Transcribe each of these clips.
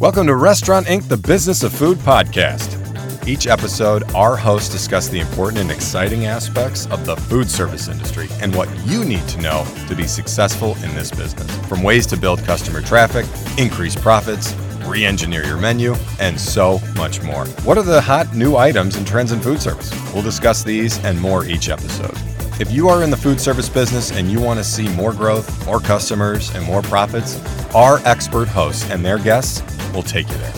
Welcome to Restaurant Inc., the Business of Food podcast. Each episode, our hosts discuss the important and exciting aspects of the food service industry and what you need to know to be successful in this business. From ways to build customer traffic, increase profits, re engineer your menu, and so much more. What are the hot new items and trends in food service? We'll discuss these and more each episode. If you are in the food service business and you want to see more growth, more customers, and more profits, our expert hosts and their guests will take you there.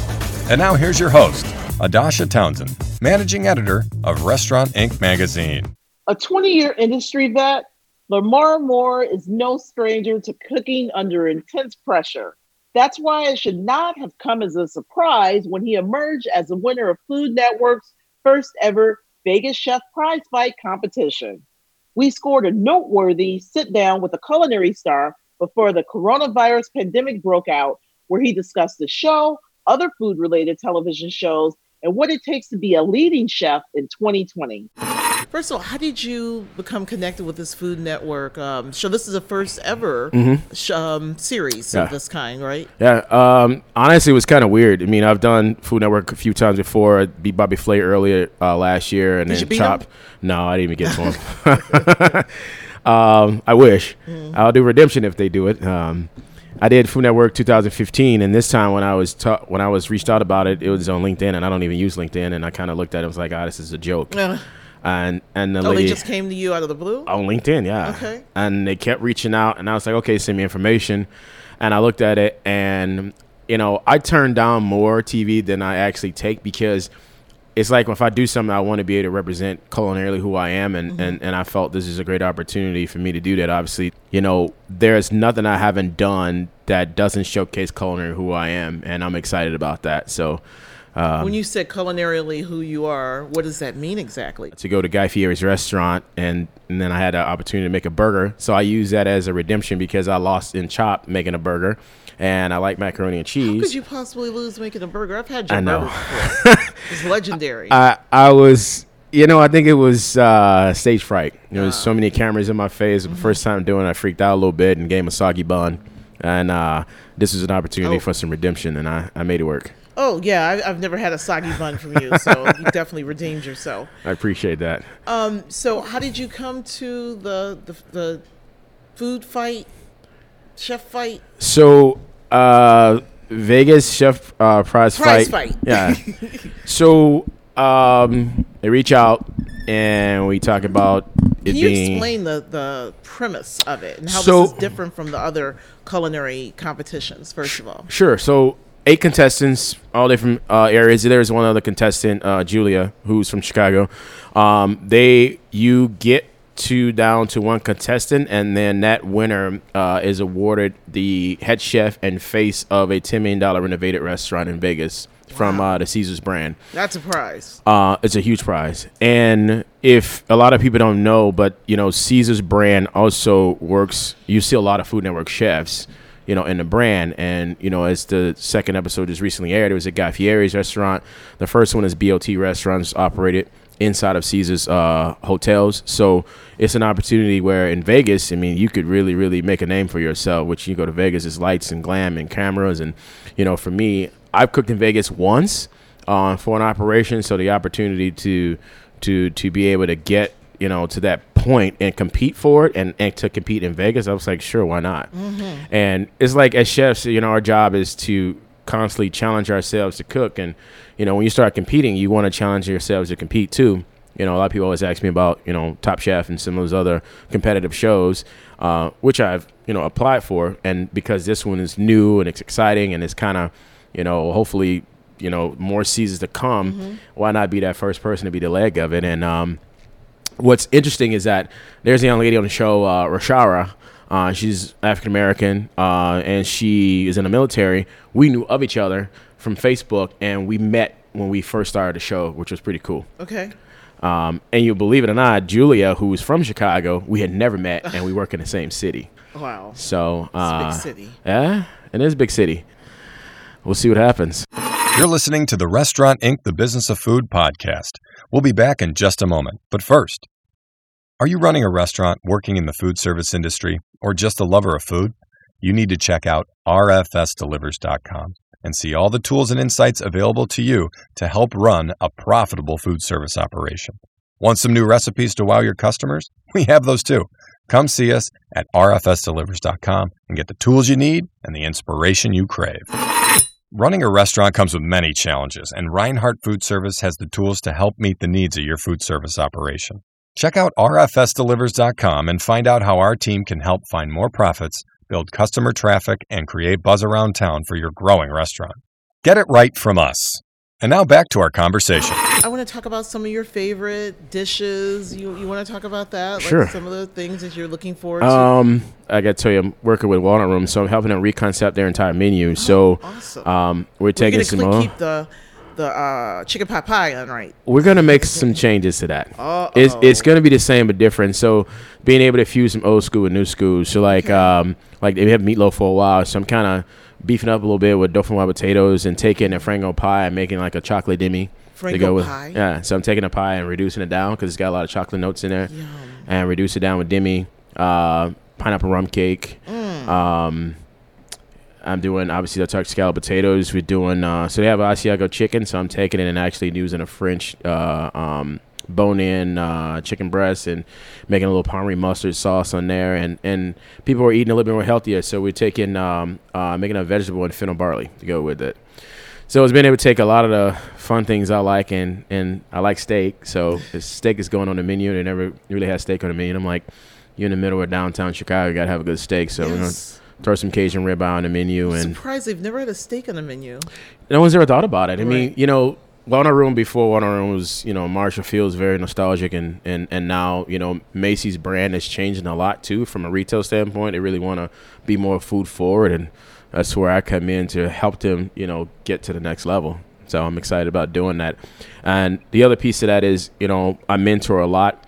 And now here's your host, Adasha Townsend, managing editor of Restaurant Inc. magazine. A 20 year industry vet, Lamar Moore is no stranger to cooking under intense pressure. That's why it should not have come as a surprise when he emerged as the winner of Food Network's first ever Vegas Chef Prize Fight competition. We scored a noteworthy sit down with a culinary star before the coronavirus pandemic broke out, where he discussed the show, other food related television shows, and what it takes to be a leading chef in 2020. First of all, how did you become connected with this Food Network um, show? This is the first ever mm-hmm. sh- um, series yeah. of this kind, right? Yeah. Um, honestly, it was kind of weird. I mean, I've done Food Network a few times before. I beat Bobby Flay earlier uh, last year, and did then Chopped. Him? No, I didn't even get to him. Um, I wish. Mm. I'll do Redemption if they do it. Um, I did Food Network 2015, and this time when I was ta- when I was reached out about it, it was on LinkedIn, and I don't even use LinkedIn, and I kind of looked at it, and was like, ah, this is a joke. And and the oh, lady they just came to you out of the blue on LinkedIn, yeah. Okay. And they kept reaching out, and I was like, okay, send me information. And I looked at it, and you know, I turn down more TV than I actually take because it's like if I do something, I want to be able to represent culinarily who I am, and, mm-hmm. and, and I felt this is a great opportunity for me to do that. Obviously, you know, there's nothing I haven't done that doesn't showcase culinary who I am, and I'm excited about that. So, um, when you said culinarily who you are, what does that mean exactly? To go to Guy Fieri's restaurant, and, and then I had an opportunity to make a burger. So I use that as a redemption because I lost in Chopped making a burger, and I like macaroni and cheese. How could you possibly lose making a burger? I've had your I know. before. it's legendary. I, I was you know, I think it was uh, stage fright. There was so many cameras in my face. Mm-hmm. The first time doing it, I freaked out a little bit and gave him a soggy bun. And uh, this was an opportunity oh. for some redemption, and I, I made it work. Oh yeah, I, have never had a soggy bun from you, so you definitely redeemed yourself. I appreciate that. Um, so how did you come to the the, the food fight, chef fight? So uh, Vegas chef uh, prize, prize fight. fight. Yeah. so um, they reach out and we talk about it Can you being, explain the, the premise of it and how so, this is different from the other culinary competitions? First of all, sure. So eight contestants, all different uh, areas. There's one other contestant, uh, Julia, who's from Chicago. Um, they you get to down to one contestant, and then that winner uh, is awarded the head chef and face of a ten million dollar renovated restaurant in Vegas from Wow. uh, the Caesars brand. that's a prize. Uh, it's a huge prize. And if a lot of people don't know, but you know, Caesar's brand also works. You see a lot of Food Network chefs, you know, in the brand. And you know, as the second episode just recently aired, it was at Guy Fieri's restaurant. The first one is BOT Restaurants operated inside of Caesar's uh, hotels. So it's an opportunity where in Vegas, I mean, you could really, really make a name for yourself. Which you go to Vegas, is lights and glam and cameras, and you know, for me, I've cooked in Vegas once uh, for an operation, so the opportunity to to to be able to get you know to that point and compete for it and, and to compete in Vegas, I was like, sure, why not? Mm-hmm. And it's like as chefs, you know, our job is to constantly challenge ourselves to cook, and you know, when you start competing, you want to challenge yourselves to compete too. You know, a lot of people always ask me about you know Top Chef and some of those other competitive shows, uh, which I've you know applied for, and because this one is new and it's exciting and it's kind of you know, hopefully, you know, more seasons to come. Mm-hmm. Why not be that first person to be the leg of it? And um, what's interesting is that there's a young lady on the show, uh, Rashara. Uh, she's African American, uh, and she is in the military. We knew of each other from Facebook, and we met when we first started the show, which was pretty cool. Okay. Um, and you believe it or not, Julia, who was from Chicago, we had never met, and we work in the same city. Wow. So, uh, It's a big city. yeah, it is a big city. We'll see what happens. You're listening to the Restaurant Inc., the Business of Food podcast. We'll be back in just a moment. But first, are you running a restaurant, working in the food service industry, or just a lover of food? You need to check out rfsdelivers.com. and see all the tools and insights available to you to help run a profitable food service operation. Want some new recipes to wow your customers? We have those too. Come see us at rfsdelivers.com and get the tools you need and the inspiration you crave. Running a restaurant comes with many challenges, and Reinhart Food Service has the tools to help meet the needs of your food service operation. Check out rfsdelivers.com and find out how our team can help find more profits, build customer traffic, and create buzz around town for your growing restaurant. Get it right from us. And now back to our conversation. I want to talk about some of your favorite dishes. You you want to talk about that? Sure. Like some of the things that you're looking forward to. Um, I got to tell you, I'm working with Walnut Room, so I'm helping them reconcept their entire menu. so, awesome. um, we're We're taking gonna some cl- more. keep the the uh, chicken pot pie on right. We're gonna make some changes to that. Uh-oh. It's it's gonna be the same but different. So being able to fuse some old school with new school. So like um like they have meatloaf for a while. So I'm kind of beefing up a little bit with dauphinoise potatoes and taking a frango pie and making like a chocolate demi to go with. pie? Yeah. So I'm taking a pie and reducing it down because it's got a lot of chocolate notes in there, and reduce it down with demi, uh, pineapple rum cake. Mm. Um, I'm doing obviously the scallop potatoes. We're doing uh, so they have Asiago chicken, so I'm taking it and actually using a French uh, um, bone-in uh, chicken breast and making a little parmesan mustard sauce on there. And and people are eating a little bit more healthier, so we're taking um, uh, making a vegetable and fennel barley to go with it. So it's been able to take a lot of the fun things I like, and and I like steak. So steak is going on the menu. They never really had steak on the menu. And I'm like, you're in the middle of downtown Chicago, you gotta have a good steak. So we're gonna Yes. Throw some Cajun ribeye on the menu, and Surprised they've never had a steak on the menu. no one's ever thought about it. I mean, you know, Walnut Room before Walnut Room was, you know, Marshall Fields very nostalgic, and and and now you know Macy's brand is changing a lot too from a retail standpoint. They really want to be more food forward, and that's where I come in to help them, you know, get to the next level. So I'm excited about doing that. And the other piece of that is, you know, I mentor a lot.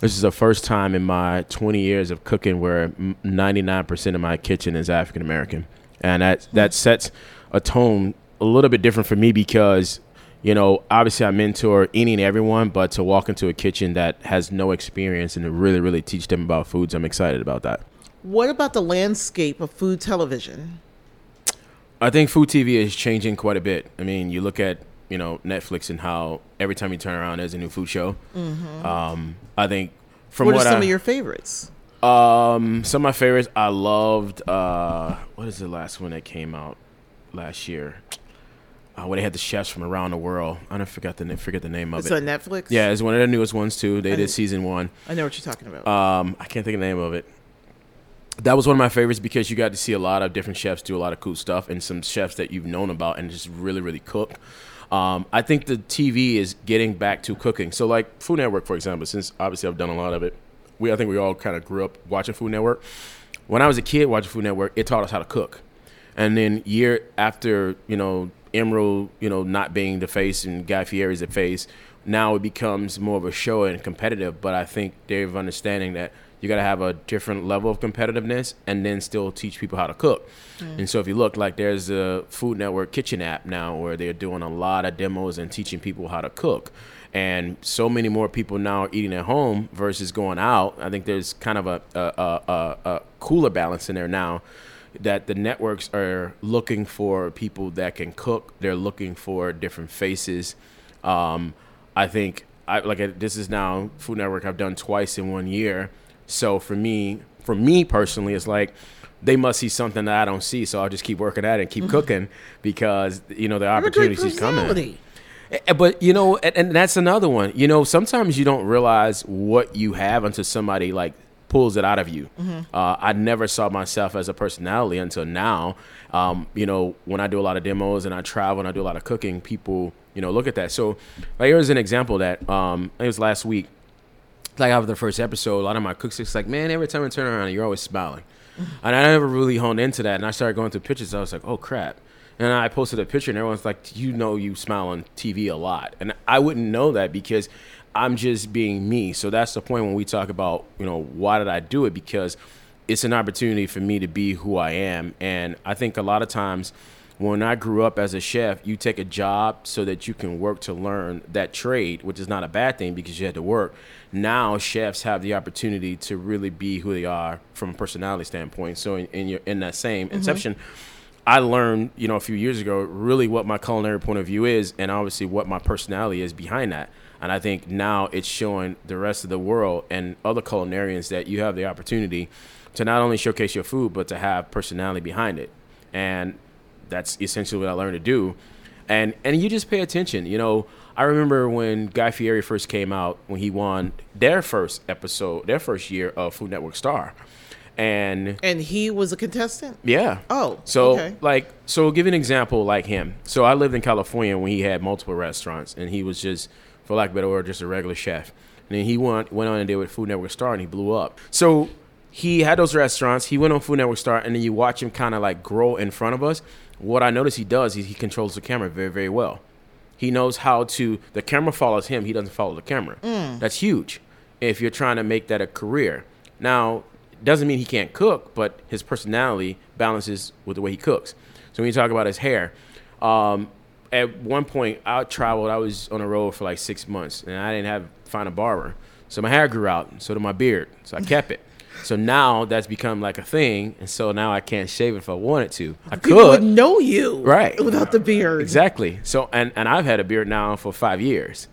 This is the first time in my 20 years of cooking where 99% of my kitchen is African American, and that that sets a tone a little bit different for me because, you know, obviously I mentor any and everyone, but to walk into a kitchen that has no experience and to really really teach them about foods, I'm excited about that. What about the landscape of food television? I think food TV is changing quite a bit. I mean, you look at you know Netflix and how every time you turn around there's a new food show. Um, I think from what what, are some I, of your favorites? Um, some of my favorites. I loved. Uh, what is the last one that came out last year? Uh, where they had the chefs from around the world. I don't forget the forget the name of It's it. It's on Netflix. yeah, it's one of the newest ones too. They did didn't- season one. I know what you're talking about. Um, I can't think of the name of it. That was one of my favorites because you got to see a lot of different chefs do a lot of cool stuff and some chefs that you've known about and just really, really cook. Um, I think the TV is getting back to cooking. So, like Food Network, for example, since obviously I've done a lot of it, we I think we all kind of grew up watching Food Network. When I was a kid watching Food Network, it taught us how to cook. And then year after, you know, Emeril, you know, not being the face and Guy Fieri's the face, now it becomes more of a show and competitive. But I think they're understanding that you got to have a different level of competitiveness and then still teach people how to cook. And so if you look, like there's a Food Network kitchen app now where they're doing a lot of demos and teaching people how to cook. And so many more people now are eating at home versus going out. I think there's kind of a, a, a, a, a cooler balance in there now that the networks are looking for people that can cook. They're looking for different faces. Um, I think I like this is now Food Network I've done twice in one year. So for me, for me personally, it's like they must see something that I don't see. So I'll just keep working at it and keep cooking because you know the opportunities keep coming. But you know, and, and that's another one. You know, sometimes you don't realize what you have until somebody like pulls it out of you. Uh, I never saw myself as a personality until now. Um, you know, when I do a lot of demos and I travel and I do a lot of cooking, people you know look at that. So, like here's an example that um, it was last week. Like after the first episode, a lot of my cooks it's like, man, every time I turn around, you're always smiling. And I never really honed into that. And I started going through pictures. I was like, oh crap. And I posted a picture, and everyone's like, you know, you smile on TV a lot. And I wouldn't know that because I'm just being me. So that's the point when we talk about, you know, why did I do it? Because it's an opportunity for me to be who I am. And I think a lot of times when I grew up as a chef, you take a job so that you can work to learn that trade, which is not a bad thing because you had to work. Now chefs have the opportunity to really be who they are from a personality standpoint. So in, in your in that same mm-hmm. inception, I learned, you know, a few years ago, really what my culinary point of view is, and obviously what my personality is behind that. And I think now it's showing the rest of the world and other culinarians that you have the opportunity to not only showcase your food, but to have personality behind it. And that's essentially what I learned to do. And and you just pay attention. You know, I remember when Guy Fieri first came out, when he won their first episode, their first year of Food Network Star. And and he was a contestant. Yeah. Oh. So okay. like so give an example like him. So I lived in California when he had multiple restaurants and he was just for lack of a better word, just a regular chef. And then he went went on and did with Food Network Star and he blew up. So he had those restaurants. He went on Food Network Star, and then you watch him kind of like grow in front of us. What I notice he does is he controls the camera very, very well. He knows how to. The camera follows him. He doesn't follow the camera. Mm. That's huge. If you're trying to make that a career. Now, doesn't mean he can't cook, but his personality balances with the way he cooks. So when you talk about his hair, um, at one point I traveled. I was on the road for like six months, and I didn't have find a barber. So my hair grew out, so did my beard. So I kept it. So now that's become like a thing, and so now I can't shave if I wanted to. I People could, would know you, Right. without the beard. exactly. So and and I've had a beard now for five years,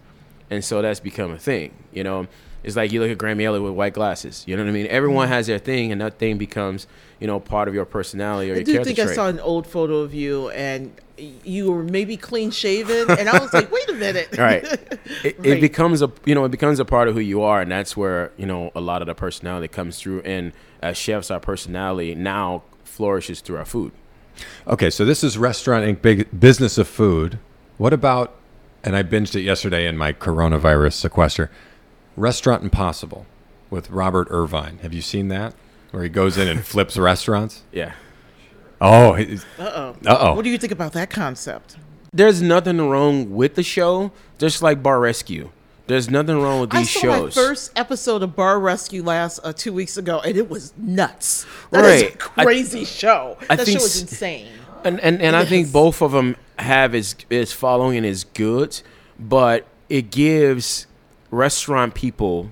and so that's become a thing. You know, it's like you look at Grammy Elliott with white glasses. You know what I mean? Everyone mm-hmm. has their thing, and that thing becomes you know part of your personality or I your character. I do character think I saw an old photo of you, and you were maybe clean shaven, and I was like, "Wait a minute!" right it, it becomes a you know it becomes a part of who you are and that's where you know a lot of the personality comes through and as chefs our personality now flourishes through our food Okay, so this is Restaurant Inc. Big Business of Food. What about, and I binged it yesterday in my coronavirus sequester, Restaurant Impossible with Robert Irvine. Have you seen that? Where he goes in and flips restaurants? yeah Oh, Uh oh. Uh-oh. What do you think about that concept? there's nothing wrong with the show just like bar rescue there's nothing wrong with these I these saw shows my first episode of Bar Rescue last uh, two weeks ago, and it was nuts. That is Right. a crazy show. I that think show was insane. and and, and I think both of them have its its following is good, but it gives restaurant people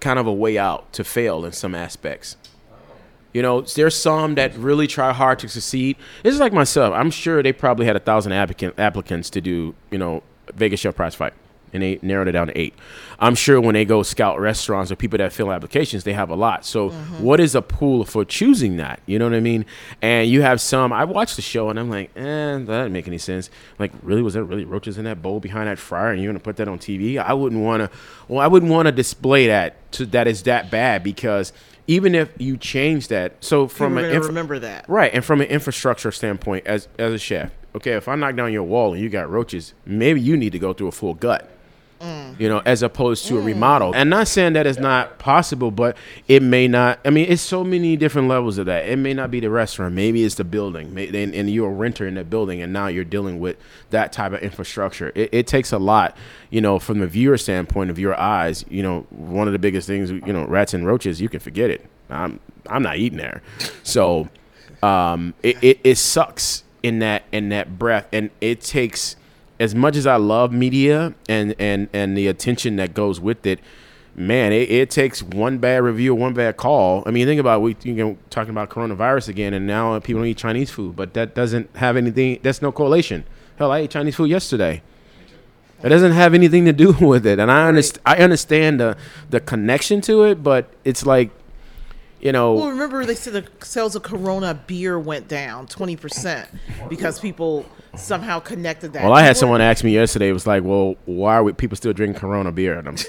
kind of a way out to fail in some aspects. You know, there's some that really try hard to succeed. This is like myself. I'm sure they probably had a thousand applicant, applicants to do, you know, Vegas Chef Prize Fight, and they narrowed it down to eight. I'm sure when they go scout restaurants or people that fill applications, they have a lot. So, what is a pool for choosing that? You know what I mean? And you have some. I watched the show and I'm like, eh, that doesn't make any sense. Like, really, was there really roaches in that bowl behind that fryer, and you're gonna put that on TV? I wouldn't want to. Well, I wouldn't want to display that to that is that bad because even if you change that, so from an remember that. Right, and from an infrastructure standpoint, as as a chef, okay, if I knock down your wall and you got roaches, maybe you need to go through a full gut. You know, as opposed to a remodel. And not saying that it's not possible, but it may not. I mean, it's so many different levels of that. It may not be the restaurant. Maybe it's the building. May- And, and you're a renter in that building, and now you're dealing with that type of infrastructure. It, it takes a lot, you know, from the viewer standpoint of your eyes. You know, one of the biggest things, you know, rats and roaches, you can forget it. I'm I'm not eating there. So um, it, it, it sucks in that in that breath, and it takes as much as I love media and and and the attention that goes with it. Man, it, it takes one bad review, one bad call. I mean, think about we you know talking about coronavirus again, and now people don't eat Chinese food, but that doesn't have anything. That's no correlation. Hell, I ate Chinese food yesterday. It doesn't have anything to do with it, and I understand. I understand the the connection to it, but it's like, you know, Well, remember they said the sales of Corona beer went down twenty percent because people somehow connected that. Well, I had someone ask me yesterday. It was like, "Well, why are we, people still drinking Corona beer?" And I'm,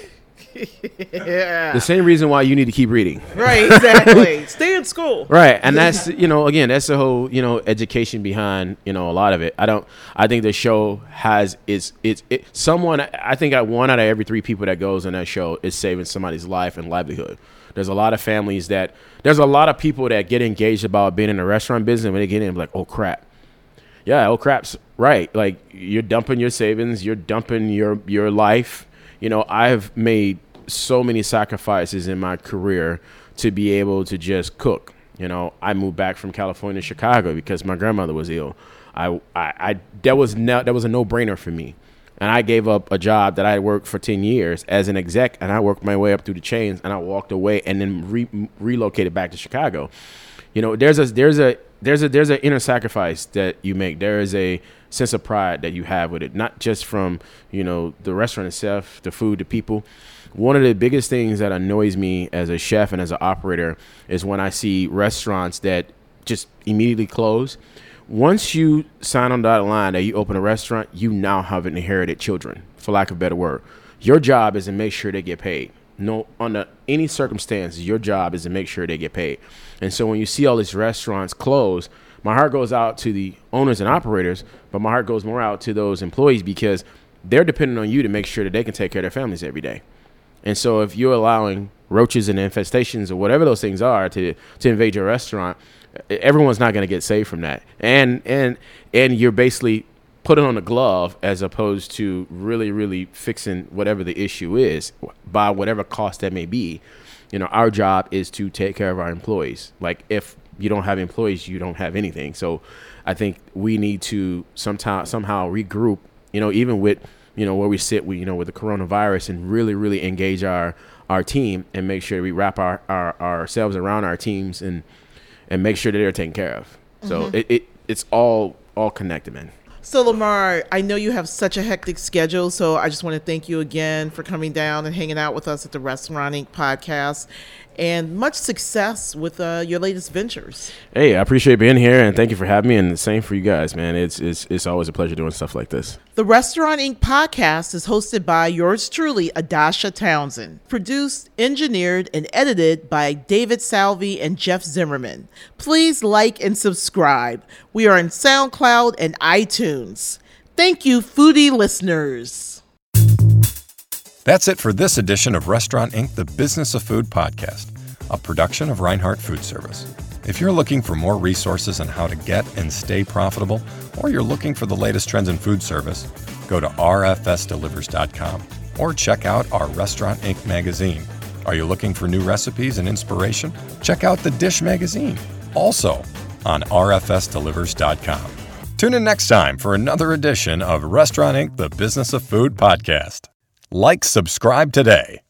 Yeah. the same reason why you need to keep reading, Right. Exactly. Stay in school. right? And that's you know, again, that's the whole you know education behind you know a lot of it. I don't. I think the show has is it's it, someone. I think I one out of every three people that goes in that show is saving somebody's life and livelihood. There's a lot of families that there's a lot of people that get engaged about being in the restaurant business when they get in like, oh crap, yeah, oh crap's right. Like you're dumping your savings, you're dumping your your life. You know, I've made so many sacrifices in my career to be able to just cook. You know, I moved back from California to Chicago because my grandmother was ill. I, I, I that was no, that was a no brainer for me. And I gave up a job that I worked for 10 years as an exec, and I worked my way up through the chains, and I walked away and then re- relocated back to Chicago. You know, there's a there's a there's a there's an inner sacrifice that you make. There is a sense of pride that you have with it, not just from you know the restaurant itself, the food, the people. One of the biggest things that annoys me as a chef and as an operator is when I see restaurants that just immediately close. Once you sign on that line that you open a restaurant, you now have inherited children, for lack of a better word. Your job is to make sure they get paid. No, under any circumstances, your job is to make sure they get paid. And so when you see all these restaurants close, my heart goes out to the owners and operators, but my heart goes more out to those employees because they're dependent on you to make sure that they can take care of their families every day. And so if you're allowing roaches and infestations or whatever those things are to to invade your restaurant, everyone's not going to get saved from that. And and and you're basically putting on a glove as opposed to really really fixing whatever the issue is by whatever cost that may be. You know, our job is to take care of our employees. Like if you don't have employees, you don't have anything. So I think we need to sometime somehow regroup. You know, even with you know where we sit, we you know with the coronavirus, and really really engage our our team and make sure we wrap our, our ourselves around our teams and and make sure that they're taken care of. So mm-hmm. it, it it's all all connected, man. So, Lamar, I know you have such a hectic schedule, so I just want to thank you again for coming down and hanging out with us at the Restaurant Inc. podcast and much success with uh, your latest ventures. Hey, I appreciate being here and thank you for having me. And the same for you guys, man. It's it's it's always a pleasure doing stuff like this. The Restaurant Inc. podcast is hosted by yours truly, Adasha Townsend. Produced, engineered, and edited by David Salvi and Jeff Zimmerman. Please like and subscribe. We are on SoundCloud and iTunes. Thank you, foodie listeners. That's it for this edition of Restaurant Inc., the Business of Food podcast, a production of Reinhart Food Service. If you're looking for more resources on how to get and stay profitable, or you're looking for the latest trends in food service, go to rfsdelivers.com or check out our Restaurant Inc. magazine. Are you looking for new recipes and inspiration? Check out the Dish magazine, also on rfsdelivers.com. Tune in next time for another edition of Restaurant Inc., the Business of Food podcast. Like, subscribe today.